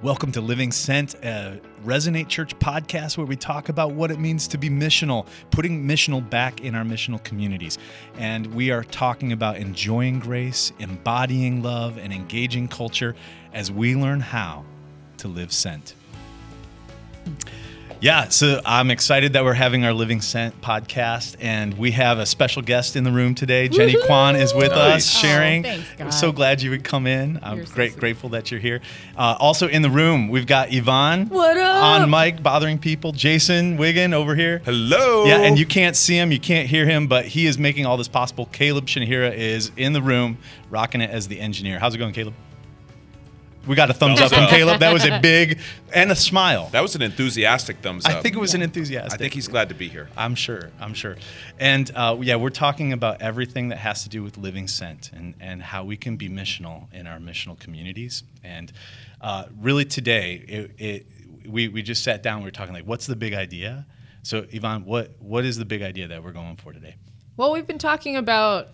Welcome to Living Sent, a Resonate Church podcast where we talk about what it means to be missional, putting missional back in our missional communities. And we are talking about enjoying grace, embodying love, and engaging culture as we learn how to live sent. Yeah, so I'm excited that we're having our Living Sent podcast, and we have a special guest in the room today. Jenni Woohoo! Kwon is with us, sharing. Oh, thanks, I'm so glad you would come in. I'm You're great, sweet. grateful that you're here. Uh, also in the room, we've got Yvonne What up? on mic, bothering people. Jason Wiggin over here. Hello. Yeah, and you can't see him, you can't hear him, but he is making all this possible. Caleb Shinahira is in the room, rocking it as the engineer. How's it going, Caleb? We got a thumbs, Thumbs up from up. Caleb. That was a big and a smile. That was an enthusiastic thumbs up. I think it was an enthusiastic. I think he's glad to be here. I'm sure. I'm sure. And uh, yeah, we're talking about everything that has to do with living sent and, and how we can be missional in our missional communities. And uh, really today, it, it, we, we just sat down. We were talking like, what's the big idea? So Yvonne, what what is the big idea that we're going for today? Well, we've been talking about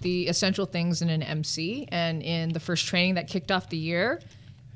the essential things in an MC, and in the first training that kicked off the year,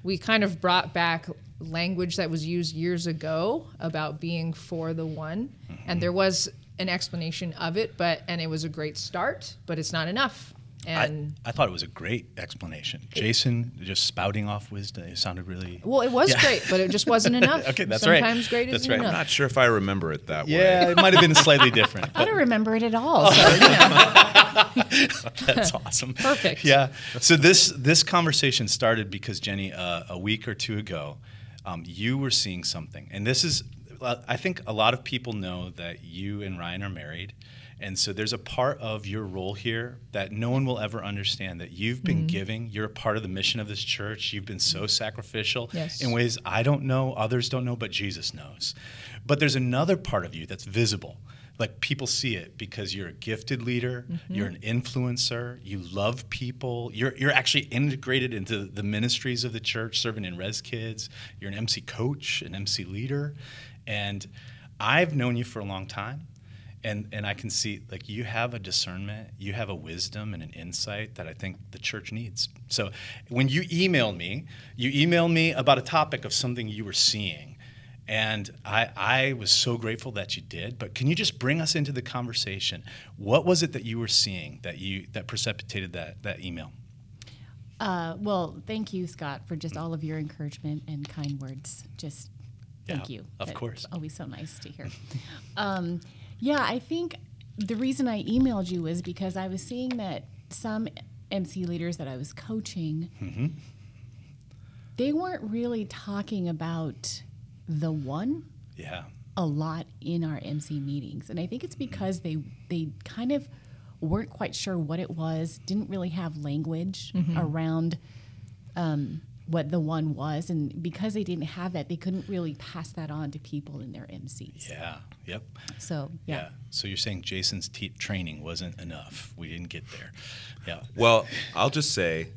we kind of brought back language that was used years ago about being for the one, and mm-hmm. there was an explanation of it, but and it was a great start, but it's not enough. And I, I thought it was a great explanation. Jason just spouting off wisdom. It sounded really. well, it was Yeah. great, but it just wasn't enough. Okay, that's right. Sometimes great That's isn't right. I'm not sure if I remember it that way. Yeah, it might have been slightly different. I but- don't remember it at all. So, you know. That's awesome. Perfect. Yeah. So this this conversation started because Jenni, uh, a week or two ago, um, you were seeing something, and this is, I think a lot of people know that you and Ryan are married, and so there's a part of your role here that no one will ever understand. That you've been mm-hmm. giving, you're a part of the mission of this church. You've been so sacrificial Yes. in ways I don't know, others don't know, but Jesus knows. But there's another part of you that's visible like people see it because you're a gifted leader, mm-hmm. you're an influencer, you love people, you're you're actually integrated into the ministries of the church, serving in res kids, you're an MC coach, an MC leader, and I've known you for a long time. And, and I can see like you have a discernment, you have a wisdom and an insight that I think the church needs. So when you emailed me, you emailed me about a topic of something you were seeing. And I, I was so grateful that you did. But can you just bring us into the conversation? What was it that you were seeing that you that precipitated that that email? uh, well, thank you, Scott, for just all of your encouragement and kind words. Just thank Yeah, you. of That's course. always so nice to hear. um, yeah, I think the reason I emailed you was because I was seeing that some MC leaders that I was coaching, Mm-hmm. they weren't really talking about the one Yeah. a lot in our MC meetings, and I think it's because they they kind of weren't quite sure what it was, didn't really have language around um, what the one was, and because they didn't have that, they couldn't really pass that on to people in their MCs. Yeah. Yep. So Yeah. yeah, So you're saying Jason's te- training wasn't enough. We didn't get there. Yeah. Well, I'll just say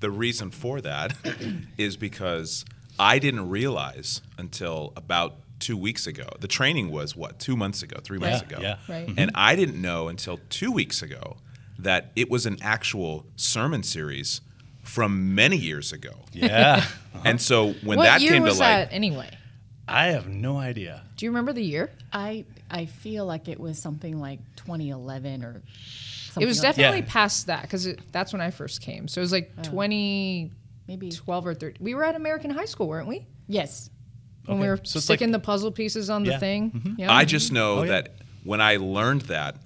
the reason for that is because I didn't realize until about two weeks ago. The training was what, two months ago, three months Yeah, ago. yeah. Right. Mm-hmm. And I didn't know until two weeks ago that it was an actual sermon series from many years ago. Yeah. And so when what that year came was to light, that anyway? I have no idea. Do you remember the year? I I feel like it was something like 2011 or. Something It was like definitely Yeah. past that because that's when I first came. So it was like 20 maybe 12 or 13. We were at American High School, weren't we? yes. When Okay. we were So it's like- sticking the puzzle pieces on the Yeah. Mm-hmm. thing. Yeah. I just know Oh, yeah. that when I learned that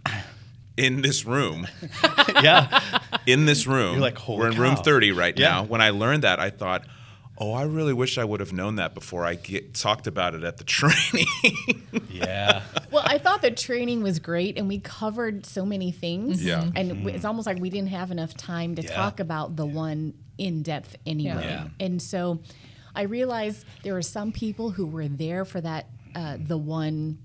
in this room, Yeah. In this room. You're like, "Holy we're in room 30 right Yeah. now. When I learned that, I thought, oh, I really wish I would have known that before I get, talked about it at the training. Yeah. Well, I thought the training was great, and we covered so many things. Yeah. and it- it's almost like we didn't have enough time to Yeah. talk about the one in depth anyway. Yeah. And so, I realized there were some people who were there for that uh, the one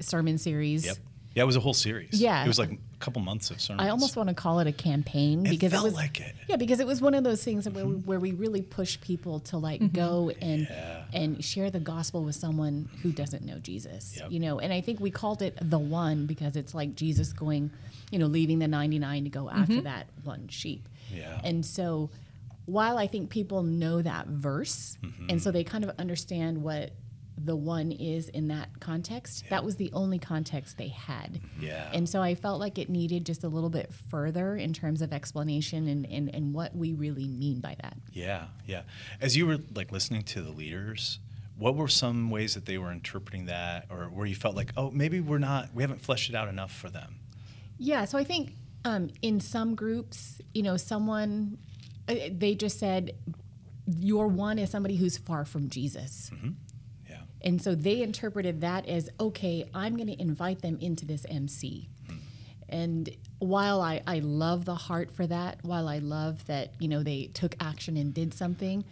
sermon series. Yep. Yeah, it was a whole series. Yeah. It was like a couple months of sermons. I almost want to call it a campaign It because felt it was like it. Yeah, because it was one of those things where we, where we really push people to like mm-hmm. go and Yeah. and share the gospel with someone who doesn't know Jesus. Yep. You know, and I think we called it the one because it's like Jesus going, you know, leaving the 99 to go after mm-hmm. that one sheep. Yeah. And so while I think people know that verse, Mm-hmm. and so they kind of understand what the one is in that context, that was the only context they had. Yeah. And so I felt like it needed just a little bit further in terms of explanation and, and, and what we really mean by that. Yeah, yeah. As you were like listening to the leaders, what were some ways that they were interpreting that, or where you felt like, oh, maybe we're not, we haven't fleshed it out enough for them? Yeah, so I think um, in some groups, you know, someone, uh, they just said, your one is somebody who's far from Jesus. Yeah, And so they interpreted that as okay, I'm going to invite them into this MC. And while I, I love the heart for that, while I love that, you know, they took action and did something,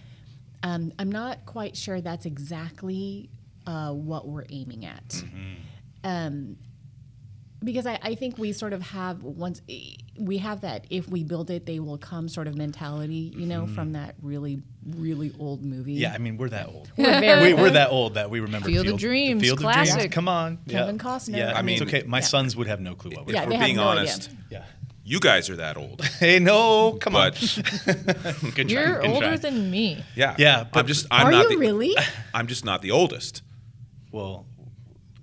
um, I'm not quite sure that's exactly uh, what we're aiming at. Um, because I, I think we sort of have once we have that if we build it they will come sort of mentality you know from mm-hmm. that really really old movie yeah. I mean, we're that old. We're very we, we're that old that we remember Field of Dreams, Field of classic. Dreams. Come on, Kevin yeah. Costner. Yeah, I I mean, mean, it's okay. My yeah. sons would have no clue what we're. Yeah, if we're being no idea. honest, yeah. you guys are that old. Hey, no, come But on. Good You're good older try. than me. yeah, Yeah, but- I'm just. I'm Are not you the, really? I'm just not the oldest. Well,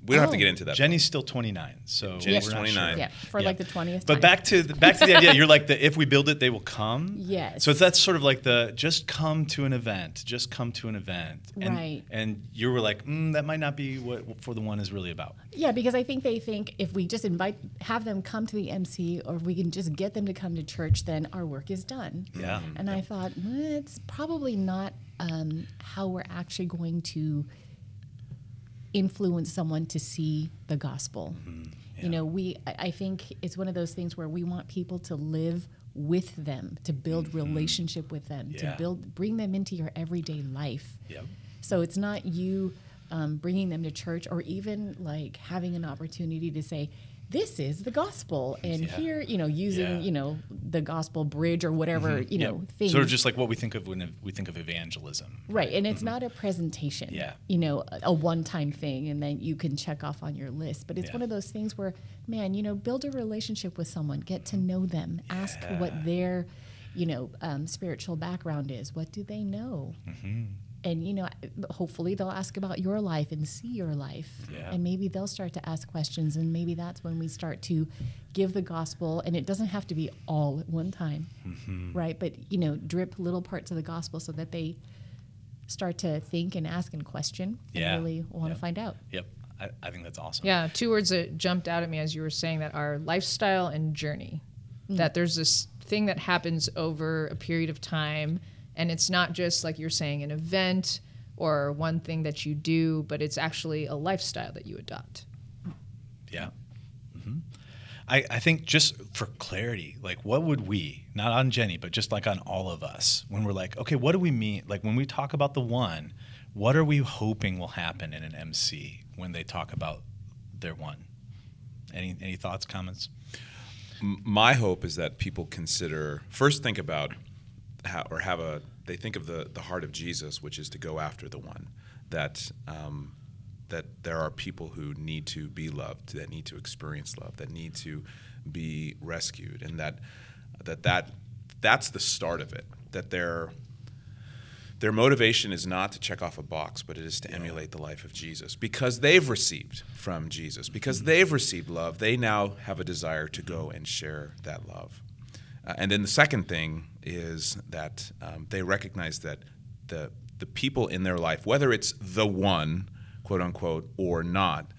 We don't have Oh. to get into that. Jenni's still 29, so Jenni's we're not 29. Sure. Yeah, for like the 20th But time. back to the, back to the idea, you're like the if we build it, they will come. Yes. So that's sort of like the just come to an event, just come to an event. And, Right. And you were like, mm, that might not be what for the one is really about. Yeah, because I think they think if we just invite, have them come to the MC, or if we can just get them to come to church, then our work is done. Yeah. And I thought "Mm, it's probably not um, how we're actually going to influence someone to see the gospel. You know, we I think it's one of those things where we want people to live with them, to build relationship with them, Yeah. to build bring them into your everyday life. Yep. So it's not you um, bringing them to church or even like having an opportunity to say, this is the gospel. And Yeah. here, you know, using, Yeah. Mm-hmm. you know, the gospel bridge or whatever, you know, Yep. thing. Sort of just like what we think of when we think of evangelism. right. And it's not a presentation, Yeah. you know, a, a one time thing and then you can check off on your list. But it's Yeah. one of those things where, man, you know, build a relationship with someone, get to know them, ask what their, you know, um, spiritual background is. What do they know? Mm-hmm. And you know hopefully they'll ask about your life and see your life Yeah. and maybe they'll start to ask questions and maybe that's when we start to give the gospel and it doesn't have to be all at one time Mm-hmm. right but you know drip little parts of the gospel so that they start to think and ask and question Yeah. and really want to Yep. find out Yep. I, I think that's awesome. Yeah, two words that jumped out at me as you were saying that are lifestyle and journey. That there's this thing that happens over a period of time, and it's not just like you're saying an event or one thing that you do, but it's actually a lifestyle that you adopt. Yeah. hmm I, I think just for clarity, like what would we, not on Jenni, but just like on all of us, when we're like, okay, what do we mean? Like when we talk about the one, what are we hoping will happen in an MC when they talk about their one? Any any thoughts, comments? My hope is that people consider first think about how, or have a they think of the the heart of Jesus, which is to go after the one that um, that there are people who need to be loved, that need to experience love, that need to be rescued, and that that that that's the start of it. That they're their motivation is not to check off a box, but it is to emulate the life of Jesus. Because they've received from Jesus, because they've received love, they now have a desire to go and share that love. Uh, and then the second thing is that um, they recognize that the, the people in their life, whether it's the one, quote unquote, or not,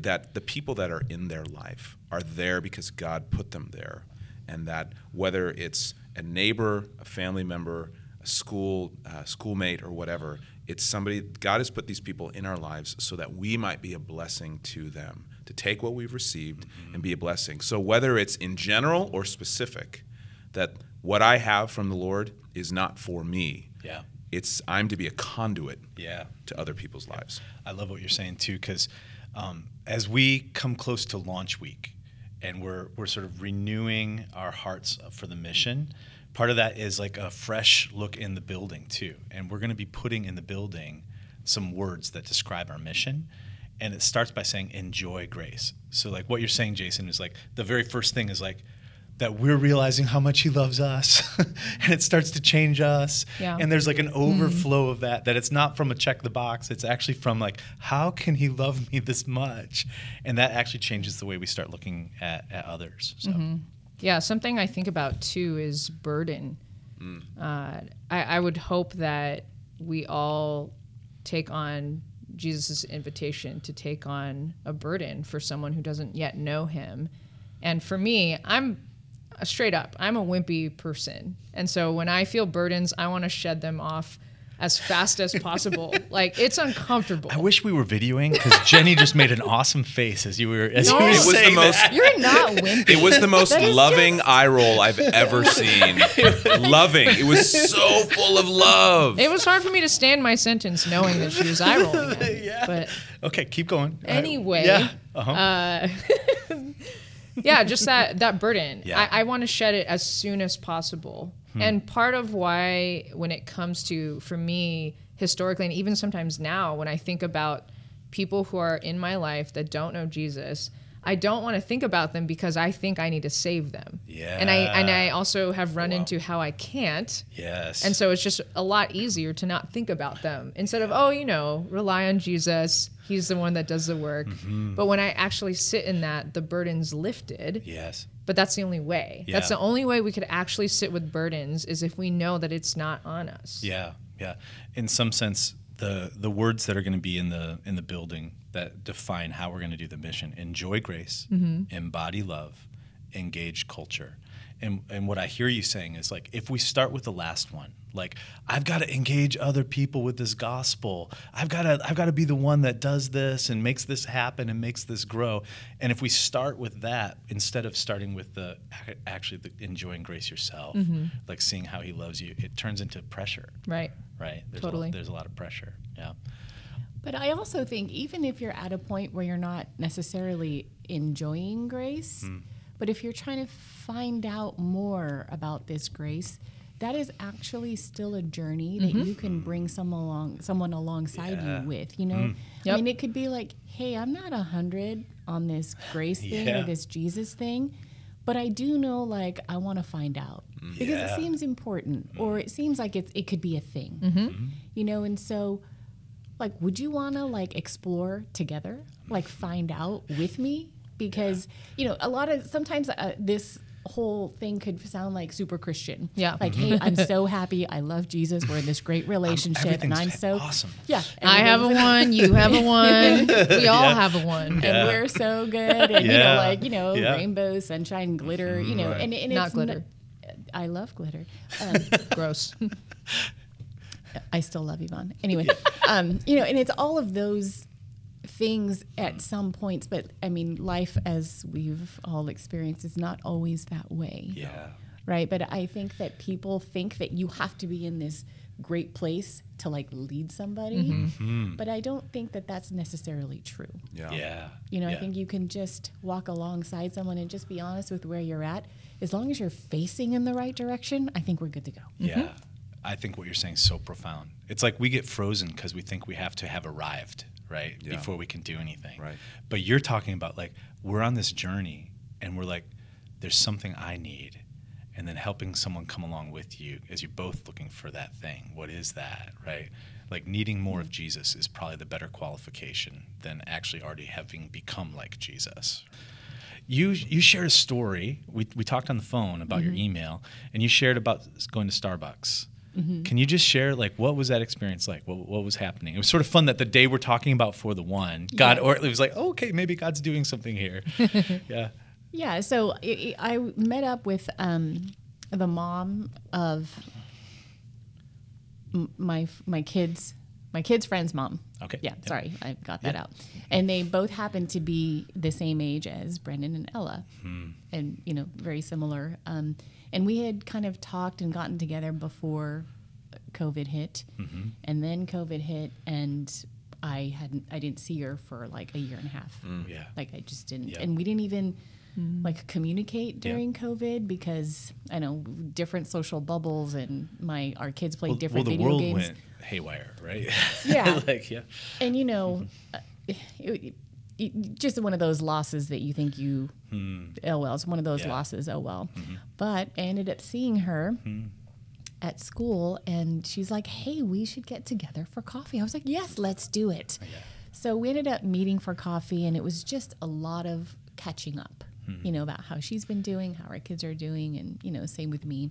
that the people that are in their life are there because God put them there. And that whether it's a neighbor, a family member, a school uh, schoolmate or whatever it's somebody god has put these people in our lives so that we might be a blessing to them to take what we've received and be a blessing so whether it's in general or specific that what i have from the lord is not for me Yeah. it's i'm to be a conduit Yeah. to other people's lives I love what you're saying too, because um, as we come close to launch week, and we're we're sort of renewing our hearts for the mission. Part of that is like a fresh look in the building too, and we're going to be putting in the building some words that describe our mission. And it starts by saying enjoy grace. So like what you're saying, Jason, is like the very first thing is like that we're realizing how much he loves us and it starts to change us. Yeah. and there's like an overflow mm-hmm. of that that it's not from a check the box. It's actually from like how can he love me this much? And that actually changes the way we start looking at, at others so. Mm-hmm. Yeah, something I think about too is burden. Mm. Uh, I, I would hope that we all take on Jesus' invitation to take on a burden for someone who doesn't yet know him. And for me, I'm straight up, I'm a wimpy person. And so when I feel burdens, I want to shed them off as fast as possible. like it's uncomfortable. I wish we were videoing because Jenni just made an awesome face as you were as No. you were It was the saying most- that. You're not wimpy. It was the most loving just- eye roll I've ever seen. loving. It was so full of love. It was hard for me to stand my sentence knowing that she was eye rolling. Yeah. But Okay, keep going. Anyway, yeah. Uh-huh. Yeah, just that that burden. Yeah. I, I want to shed it as soon as possible. Hmm. And part of why, when it comes to, for me, historically, and even sometimes now, when I think about people who are in my life that don't know Jesus, I don't want to think about them because I think I need to save them. Yeah. And I and I also have run Wow. into how I can't. yes. And so it's just a lot easier to not think about them instead of, oh, you know, rely on Jesus. He's the one that does the work. Mm-hmm. But when I actually sit in that, the burden's lifted. yes. But that's the only way. That's the only way we could actually sit with burdens is if we know that it's not on us. Yeah, yeah. In some sense, the the words that are going to be in the in the building that define how we're going to do the mission: enjoy grace, embody love, engage culture. And and what I hear you saying is like if we start with the last one, like I've got to engage other people with this gospel. I've got to I've got to be the one that does this and makes this happen and makes this grow. And if we start with that instead of starting with the actually the enjoying grace yourself, like seeing how he loves you, it turns into pressure Right. right? There's Totally. A, there's a lot of pressure. Yeah. But I also think even if you're at a point where you're not necessarily enjoying grace, Hmm. But if you're trying to find out more about this grace, that is actually still a journey that you can bring someone along someone alongside Mm-hmm. Yeah. you with, you know? I Yep. mean it could be like, hey, I'm not a hundred on this grace thing Yeah. or this Jesus thing. But I do know, like, I want to find out because Yeah. Mm-hmm. it seems important, or it seems like it's, it could be a thing, Mm-hmm. you know. And so, like would you want to like explore together like find out with me because you know a lot of sometimes uh, this whole thing could sound like super christian Yeah. like hey i'm so happy i love jesus we're in this great relationship and i'm so awesome. yeah I have a one, you have a one, we all have a one. Yeah. and we're so good and you know like you know Yeah. rainbow sunshine glitter you know Right. and, and Not it's glitter. i love glitter um, Gross. I still love Yvonne. Anyway, um, you know, and it's all of those things at some points, but I mean, life as we've all experienced is not always that way. Yeah. Right. But I think that people think that you have to be in this great place to like lead somebody. Mm-hmm. But I don't think that that's necessarily true. Yeah. Yeah. You know, yeah. I think you can just walk alongside someone and just be honest with where you're at. As long as you're facing in the right direction, I think we're good to go. Yeah. I think what you're saying is so profound. It's like we get frozen because we think we have to have arrived, right? Yeah. Before we can do anything. Right. But you're talking about like we're on this journey and we're like, there's something I need. And then helping someone come along with you as you're both looking for that thing. What is that, right? Like needing more of Jesus is probably the better qualification than actually already having become like Jesus. You you shared a story. We, we talked on the phone about your mm-hmm. email, and you shared about going to Starbucks. Can you just share like what was that experience like? What, what was happening? It was sort of fun that the day we're talking about for the one, God, Yes. or it was like, oh, okay, maybe God's doing something here. yeah. Yeah, so I, I met up with um, the mom of my my kids, my kids' friend's mom. Okay, Yeah, yeah. sorry, I got that Yeah. out. And they both happen to be the same age as Brendan and Ella, Hmm. and you know, very similar. Um, and we had kind of talked and gotten together before COVID hit, Mm-hmm. and then COVID hit, and I hadn't, I didn't see her for like a year and a half. Yeah. Like I just didn't, Yeah. and we didn't even like communicate during COVID because I know different social bubbles and my our kids play Well, different well, the video world games. went haywire, right? Yeah. like yeah. And you know, uh, it, y- just one of those losses that you think you, hmm. oh well, it's one of those Yeah. losses, oh well. Mm-hmm. But I ended up seeing her hmm. at school and she's like, hey, we should get together for coffee. I was like, yes, let's do it. Oh, so we ended up meeting for coffee and it was just a lot of catching up, hmm. you know, about how she's been doing, how our kids are doing, and, you know, same with me.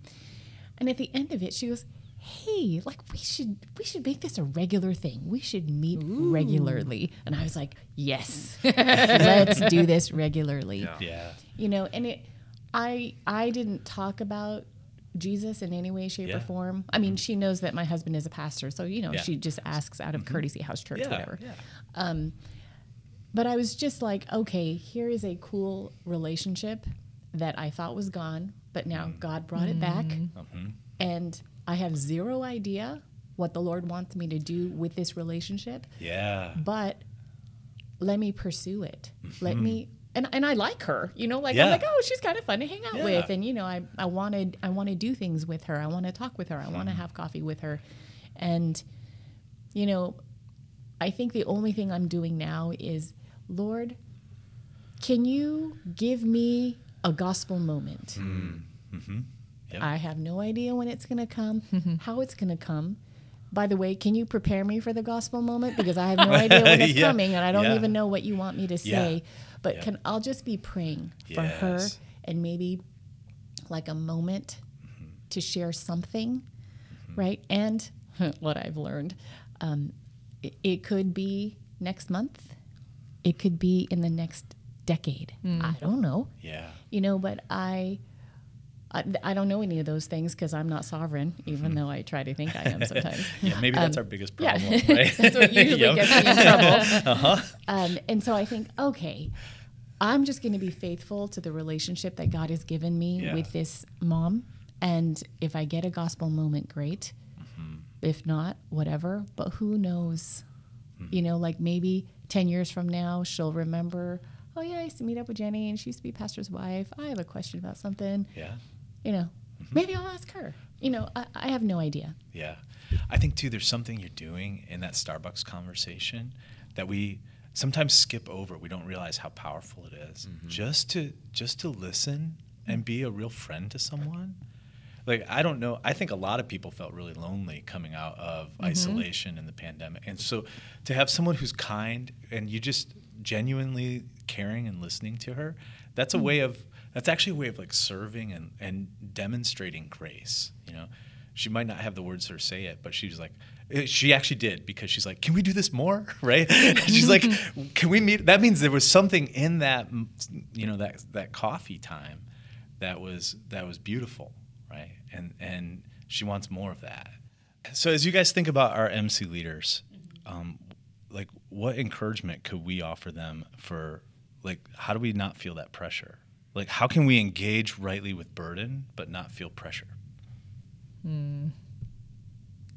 And at the end of it, she goes, Hey, like we should we should make this a regular thing. We should meet regularly. And I was like, Yes. Let's do this regularly Yeah. yeah. you know and it i i didn't talk about jesus in any way shape Yeah. or form i mean mm. she knows that my husband is a pastor so you know Yeah. she just asks out of mm-hmm. courtesy house church Yeah. whatever Yeah. Um, but i was just like okay here is a cool relationship that i thought was gone but now mm. god brought it back mm-hmm. Mm-hmm. and i have zero idea what the lord wants me to do with this relationship Yeah. but let me pursue it. Let mm-hmm. me and, and I like her, you know, like Yeah. I'm like, oh, she's kind of fun to hang out Yeah. with. And you know, I, I wanted I want to do things with her. I want to talk with her. I want to have coffee with her. And you know, I think the only thing I'm doing now is, Lord, can you give me a gospel moment? Mm. Yep. I have no idea when it's going to come, how it's going to come. By the way, can you prepare me for the gospel moment because I have no idea when it's Yeah. coming and I don't Yeah. even know what you want me to say. Yeah. But can I'll just be praying for her and maybe like a moment Mm-hmm. to share something, right? And what I've learned, um, it, it could be next month, it could be in the next decade. I don't know Yeah. you know but i I, I don't know any of those things because I'm not sovereign, even though I try to think I am sometimes. Yeah. Maybe that's our biggest Um, yeah. problem, right? That's what usually Yep. gets me in trouble. Uh Um, and so I think, okay, I'm just going to be faithful to the relationship that God has given me Yeah. with this mom. And if I get a gospel moment, great. If not, whatever. But who knows? You know, like maybe 10 years from now, she'll remember, oh, yeah, I used to meet up with Jenni and she used to be pastor's wife. I have a question about something. Yeah. You know, mm-hmm. maybe I'll ask her. You know, I, I have no idea. Yeah. I think too there's something you're doing in that Starbucks conversation that we sometimes skip over. We don't realize how powerful it is. Mm-hmm. Just to just to listen and be a real friend to someone. Like I don't know, I think a lot of people felt really lonely coming out of mm-hmm. isolation and the pandemic. And so to have someone who's kind and you just genuinely caring and listening to her, that's a mm. way of that's actually a way of like serving and, and demonstrating grace, you know she might not have the words to say it, but she's like, eh, she actually did because she's like, can we do this more? Right? she's like, can we meet? That means there was something in that, mm, you know, that that coffee time that was that was beautiful, right? And and she wants more of that. So as you guys think about our MC leaders, um, like what encouragement could we offer them for, like, how do we not feel that pressure? Like, how can we engage rightly with burden but not feel pressure? Hmm.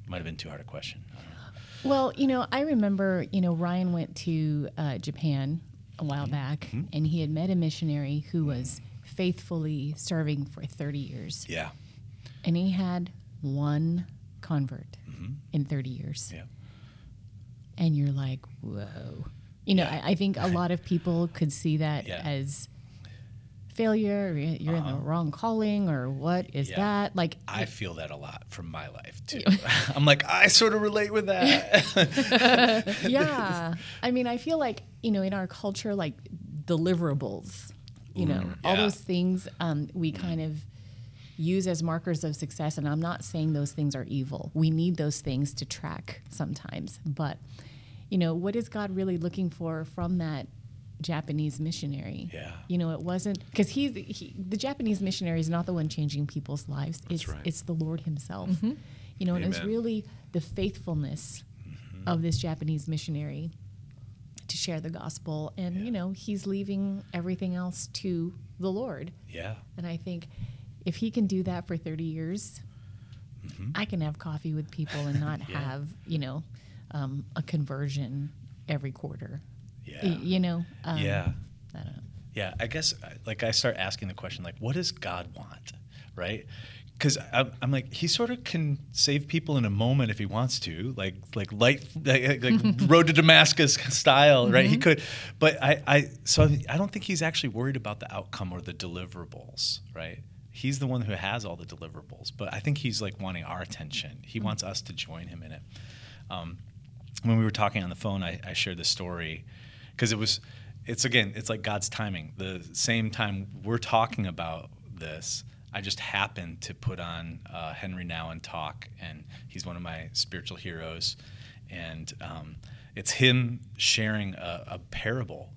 Might have been too hard a question. I don't know. Well, you know, I remember, you know, Ryan went to uh, Japan a while mm-hmm. back mm-hmm. and he had met a missionary who was faithfully serving for 30 years. Yeah. And he had one convert mm-hmm. in 30 years. Yeah. And you're like, whoa. You know, Yeah. I, I think a lot of people could see that Yeah. as failure, or you're in the uh-huh. wrong calling, or what is Yeah. that? Like, I feel that a lot from my life too. I'm like, I sort of relate with that. yeah. I mean, I feel like, you know, in our culture, like deliverables, you know, mm, all yeah. those things um, we mm-hmm. kind of use as markers of success. And I'm not saying those things are evil. We need those things to track sometimes. But, you know, what is God really looking for from that? Japanese missionary. Yeah. You know, it wasn't because he's he, the Japanese missionary is not the one changing people's lives. It's right. it's the Lord Himself. Mm-hmm. You know, and it's really the faithfulness mm-hmm. of this Japanese missionary to share the gospel. And, you know, he's leaving everything else to the Lord. yeah. And I think if he can do that for 30 years, mm-hmm. I can have coffee with people and not Yeah. have, you know, um, a conversion every quarter. Yeah. Y- You know? Um, yeah. I don't know. Yeah, I guess like I start asking the question like, what does God want, right? because I'm, I'm like he sort of can save people in a moment if he wants to, like like light like, like Road to Damascus style, right? He could, but I I so I don't think he's actually worried about the outcome or the deliverables, right? He's the one who has all the deliverables, but I think he's like wanting our attention. He wants us to join him in it. Um, when we were talking on the phone, I, I shared this story because it was, it's again, it's like God's timing. The same time we're talking about this, I just happened to put on uh, Henry Nouwen talk, and he's one of my spiritual heroes, and um, it's him sharing a, a parable,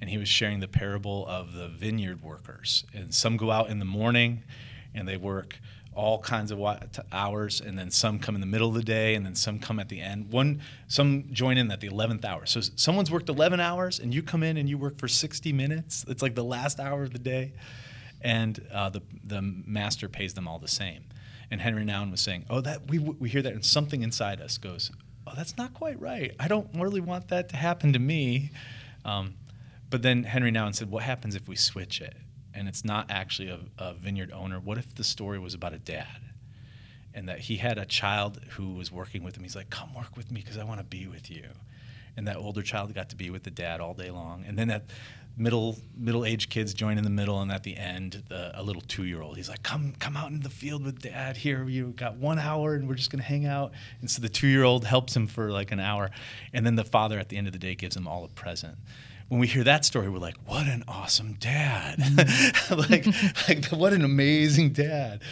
and he was sharing the parable of the vineyard workers, and some go out in the morning, and they work all kinds of hours, and then some come in the middle of the day, and then some come at the end. One, some join in at the eleventh hour. So someone's worked eleven hours, and you come in and you work for sixty minutes. It's like the last hour of the day, and uh, the the master pays them all the same. And Henry Nouwen was saying, "Oh, that we we hear that, and something inside us goes, oh, that's not quite right. I don't really want that to happen to me." Um, but then Henry Nouwen said, "What happens if we switch it?" And it's not actually a, a vineyard owner. What if the story was about a dad, and that he had a child who was working with him? He's like, "Come work with me because I want to be with you." And that older child got to be with the dad all day long. And then that middle middle aged kids join in the middle, and at the end, the, a little two year old. He's like, "Come come out in the field with dad. Here you got one hour, and we're just gonna hang out." And so the two year old helps him for like an hour, and then the father at the end of the day gives him all a present when we hear that story, we're like, what an awesome dad. Mm-hmm. like, like, what an amazing dad.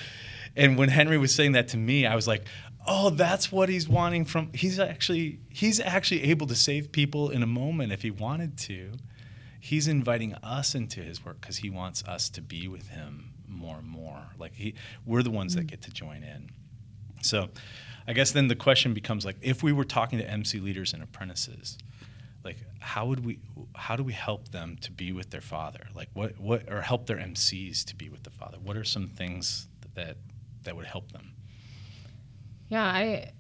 And when Henry was saying that to me, I was like, oh, that's what he's wanting from he's actually he's actually able to save people in a moment if he wanted to. He's inviting us into his work because he wants us to be with him more and more. Like he we're the ones that mm. get to join in. So I guess then the question becomes like if we were talking to MC leaders and apprentices, like how would we how do we help them to be with their father like what what or help their mcs to be with the father what are some things that that would help them Yeah, I.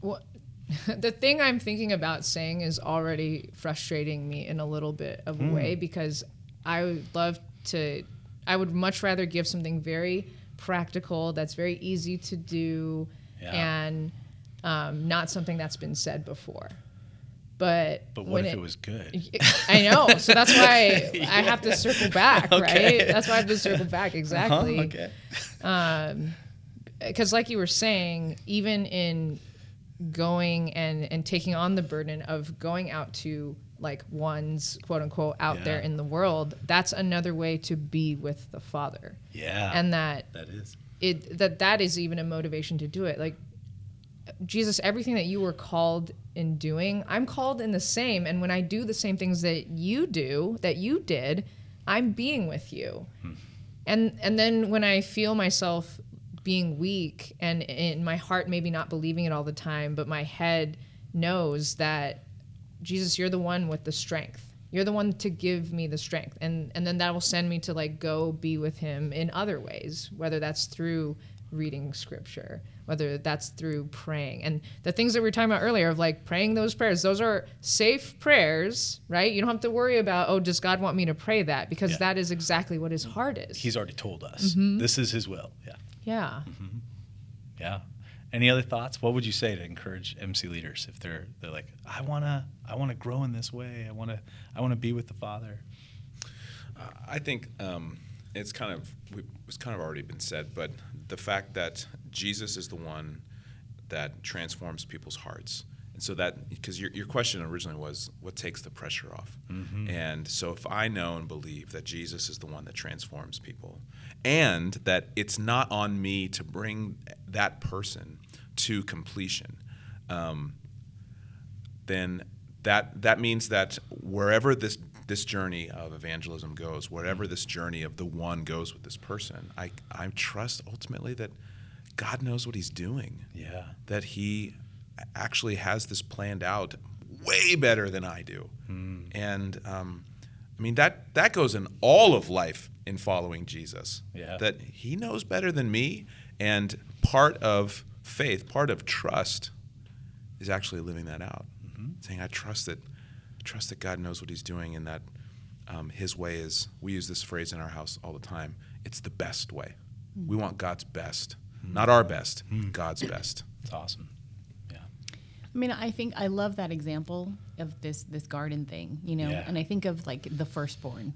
What, the thing I'm thinking about saying is already frustrating me in a little bit of a way because I would love to. I would much rather give something very practical that's very easy to do Yeah. and um, not something that's been said before. But but what if it, was good? I know, so that's why I have to circle back, Okay. right? That's why I have to circle back exactly. Uh-huh, okay because like you were saying even in going and and taking on the burden of going out to like ones quote unquote out there in the world that's another way to be with the father. Yeah. And that that is. it that that is even a motivation to do it. Like jesus everything that you were called in doing i'm called in the same. And when i do the same things that you do that you did i'm being with you. Hmm. And and then when i feel myself being weak and in my heart maybe not believing it all the time but my head knows that jesus you're the one with the strength. You're the one to give me the strength. And and then that will send me to like go be with him in other ways whether that's through reading scripture whether that's through praying. And the things that we were talking about earlier of like praying those prayers those are safe prayers right? You don't have to worry about oh does god want me to pray that? Because Yeah. that is exactly what his heart is. He's already told us. Mm-hmm. this is his will. Yeah. Yeah. Yeah. Any other thoughts? What would you say to encourage mc leaders if they're they're like i want to i want to grow in this way. I want to i want to be with the father I think um, it's kind of it's kind of already been said, but the fact that Jesus is the one that transforms people's hearts, and so that because your your question originally was what takes the pressure off, and so if I know and believe that Jesus is the one that transforms people, and that it's not on me to bring that person to completion. Um, then that that means that wherever this this journey of evangelism goes, wherever mm-hmm. this journey of the one goes with this person, I I trust ultimately that God knows what He's doing. Yeah. That He actually has this planned out way better than I do, mm. and um, I mean that that goes in all of life in following Jesus. Yeah. That He knows better than me, and part of faith, part of trust, is actually living that out, mm-hmm. saying, "I trust that, trust that God knows what He's doing, and that um, His way is." We use this phrase in our house all the time. It's the best way. Hmm. We want God's best, hmm. not our best, hmm. God's best. It's awesome. Yeah. I mean, I think I love that example of this this garden thing, you know, Yeah. and I think of like the firstborn.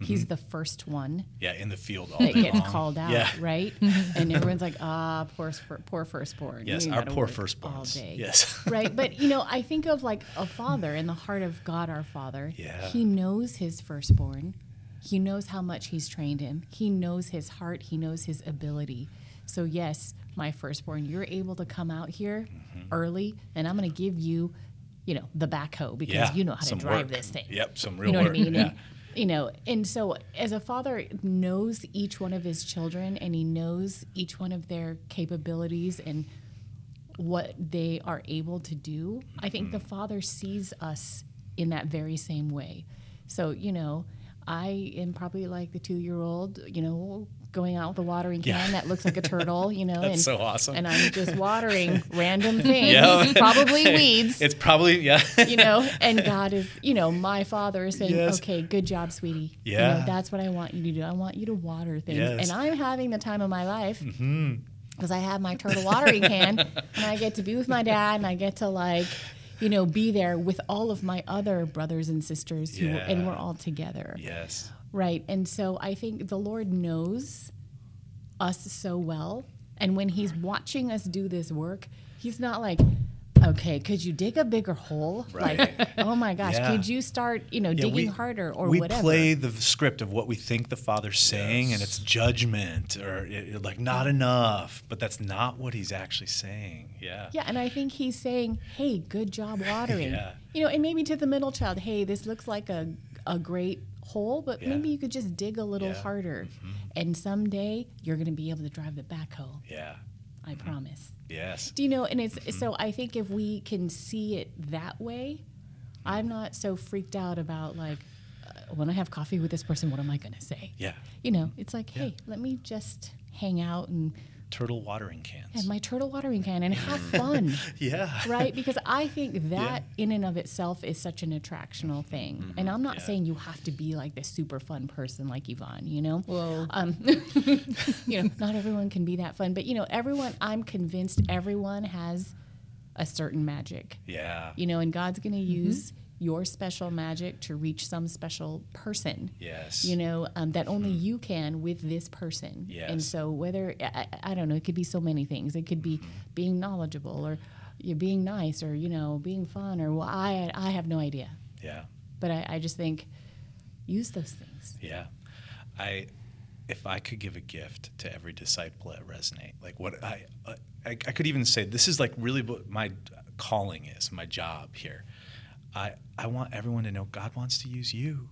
He's the first one Yeah, in the field all that day gets long. called out, Yeah. right? and everyone's like, ah, poor poor firstborn. Yes, You our poor work all day. Yes. right? But you know, I think of like a father in the heart of God our Father. Yeah. He knows his firstborn. He knows how much he's trained him. He knows his heart. He knows his ability. So yes, my firstborn, you're able to come out here Mm-hmm. early, and I'm going to give you, you know, the backhoe because Yeah, you know how to drive work. this thing. Yep, some real You know work. what I mean? Yeah. You know, and so as a father knows each one of his children, and he knows each one of their capabilities and what they are able to do. I think the mm-hmm. Father sees us in that very same way. So, you know, I am probably like the two year old, you know, going out with a watering can Yeah. that looks like a turtle, you know, That's and, so awesome. and I'm just watering random things, Yeah. probably weeds, It's probably yeah. you know, and God is, you know, my Father is saying, Yes. okay, good job, sweetie. You Yeah. know, that's what I want you to do. I want you to water things. Yes. Mm-hmm. And I'm having the time of my life because I have my turtle watering can and I get to be with my dad and I get to like, you know, be there with all of my other brothers and sisters who, and we're all together. yes. Right. And so I think the Lord knows us so well. And when He's watching us do this work, He's not like, okay, could you dig a bigger hole? Right. Like, oh my gosh, Yeah. could you start, you know, Yeah, digging we- harder or we whatever? play the script of what we think the father's saying, and it's judgment or it- it- like not enough. But that's not what he's actually saying. Yeah. Yeah, and I think he's saying, "Hey, good job watering." Yeah. You know, and maybe to the middle child, "Hey, this looks like a a great hole, but Yeah. maybe you could just dig a little Yeah. Mm-hmm. harder, and someday you're going to be able to drive the backhoe. Yeah. I promise." Yes. Do you know? And it's so I think if we can see it that way, I'm not so freaked out about like uh, when I have coffee with this person, what am I going to say? Yeah. You know, it's like, hey, let me just hang out and Turtle watering cans. And my turtle watering can and have fun. yeah. right? Because I think that in and of itself is such an attractional thing. And I'm not Yeah. saying you have to be like this super fun person like Yvonne, you know? Whoa. Um, you know, not everyone can be that fun, but you know, everyone, I'm convinced everyone has a certain magic, Yeah. you know, and God's going to use your special magic to reach some special person Yes. you know um, that only you can with this person Yes. and so whether I, I don't know it could be so many things it could be being knowledgeable or you being nice or you know being fun or well, I I have no idea Yeah. but I, I just think use those things Yeah. I if I could give a gift to every disciple at Resonate, like what I I, I could even say this is like really what my calling is, my job here. I I want everyone to know God wants to use you.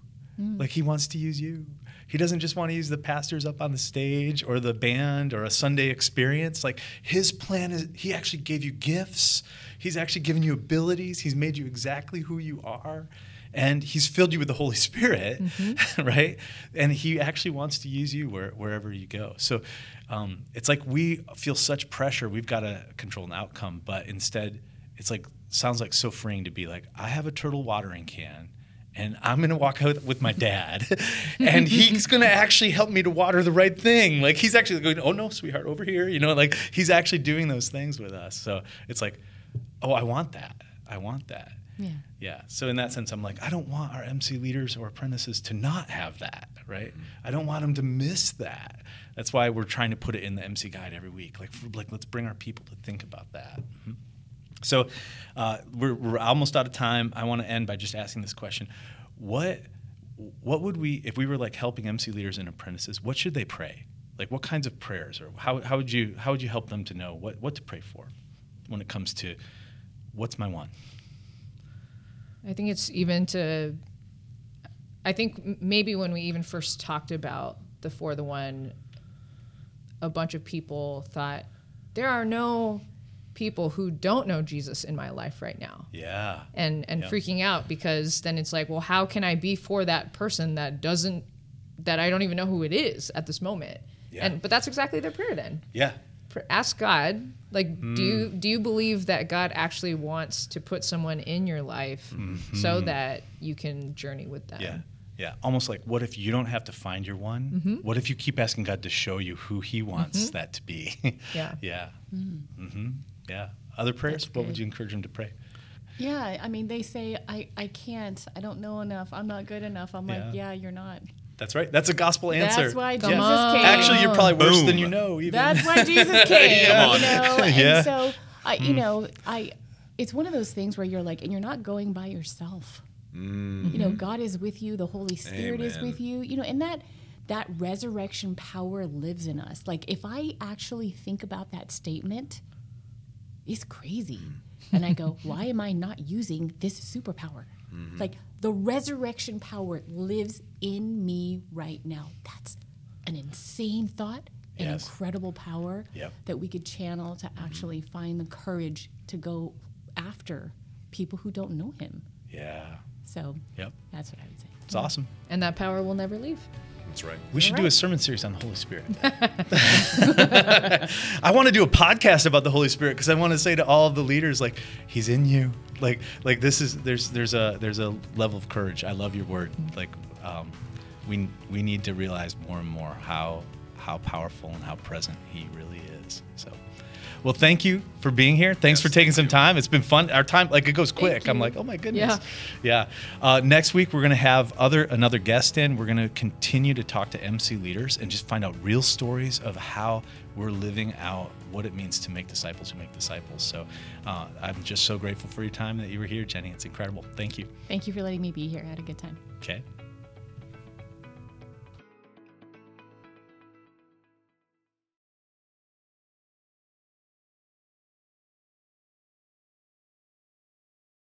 Like he wants to use you. He doesn't just want to use the pastors up on the stage or the band or a Sunday experience. Like his plan is he actually gave you gifts. He's actually given you abilities. He's made you exactly who you are. And he's filled you with the Holy Spirit, right? And he actually wants to use you where, wherever you go. So um, it's like we feel such pressure. We've got to control an outcome, but instead, it's like sounds like so freeing to be like, I have a turtle watering can and I'm going to walk out with my dad, and he's going to actually help me to water the right thing. Like he's actually going, "Oh no, sweetheart, over here." You know, like he's actually doing those things with us. So it's like, "Oh, I want that. I want that." Yeah. Yeah. So in that sense, I'm like, I don't want our MC leaders or apprentices to not have that, right? I don't want them to miss that. That's why we're trying to put it in the MC guide every week. Like, for, like let's bring our people to think about that. Mhm. So uh, we're, we're almost out of time. I want to end by just asking this question: What what would we if we were like helping MC leaders and apprentices? What should they pray? Like what kinds of prayers, or how, how would you how would you help them to know what what to pray for when it comes to what's my one? I think it's even to. I think maybe when we even first talked about the for the one, a bunch of people thought there are no people who don't know Jesus in my life right now. Yeah. and and Yeah. freaking out because then it's like, well, how can I be for that person that doesn't that I don't even know who it is at this moment? Yeah. And but that's exactly their prayer then. Yeah. Ask God, like, do you do you believe that God actually wants to put someone in your life so that you can journey with them? Mm-hmm. Yeah. Yeah, almost like what if you don't have to find your one? Mm-hmm. What if you keep asking God to show you who He wants that to be? Yeah. yeah, hmm yeah. Other prayers? That's What would you encourage them to pray? Yeah, I mean, they say, I, I can't, I don't know enough, I'm not good enough. I'm Yeah. like, yeah, you're not. That's right. That's a gospel answer. That's why Come Jesus on. came. Actually, you're probably worse than you know. Even. That's why Jesus came, Come on. you know? And Yeah. so, I, you hmm. know, I, it's one of those things where you're like, and you're not going by yourself. Mm. You know, God is with you, the Holy Spirit is with you, you know, and that, that resurrection power lives in us. Like, if I actually think about that statement, it's crazy. Hmm. And I go, why am I not using this superpower? Mm-hmm. Like, the resurrection power lives in me right now. That's an insane thought, an Yes. incredible power Yep. that we could channel to mm-hmm. actually find the courage to go after people who don't know him. Yeah. So Yep. that's what I would say. It's awesome. And that power will never leave. That's right. We should do a sermon series on the Holy Spirit. I want to do a podcast about the Holy Spirit because I want to say to all of the leaders, like, He's in you. Like, like this is there's there's a there's a level of courage. I love your word. Like, um, we we need to realize more and more how how powerful and how present He really is. So. Well, thank you for being here. Thanks Yes, for taking thank some you. time. It's been fun. Our time, like, it goes quick. I'm like, oh my goodness. Yeah. Yeah. Uh, next week we're gonna have other another guest in. We're gonna continue to talk to MC leaders and just find out real stories of how we're living out what it means to make disciples who make disciples. So uh, I'm just so grateful for your time that you were here, Jenni. It's incredible. Thank you. Thank you for letting me be here. I had a good time. Okay.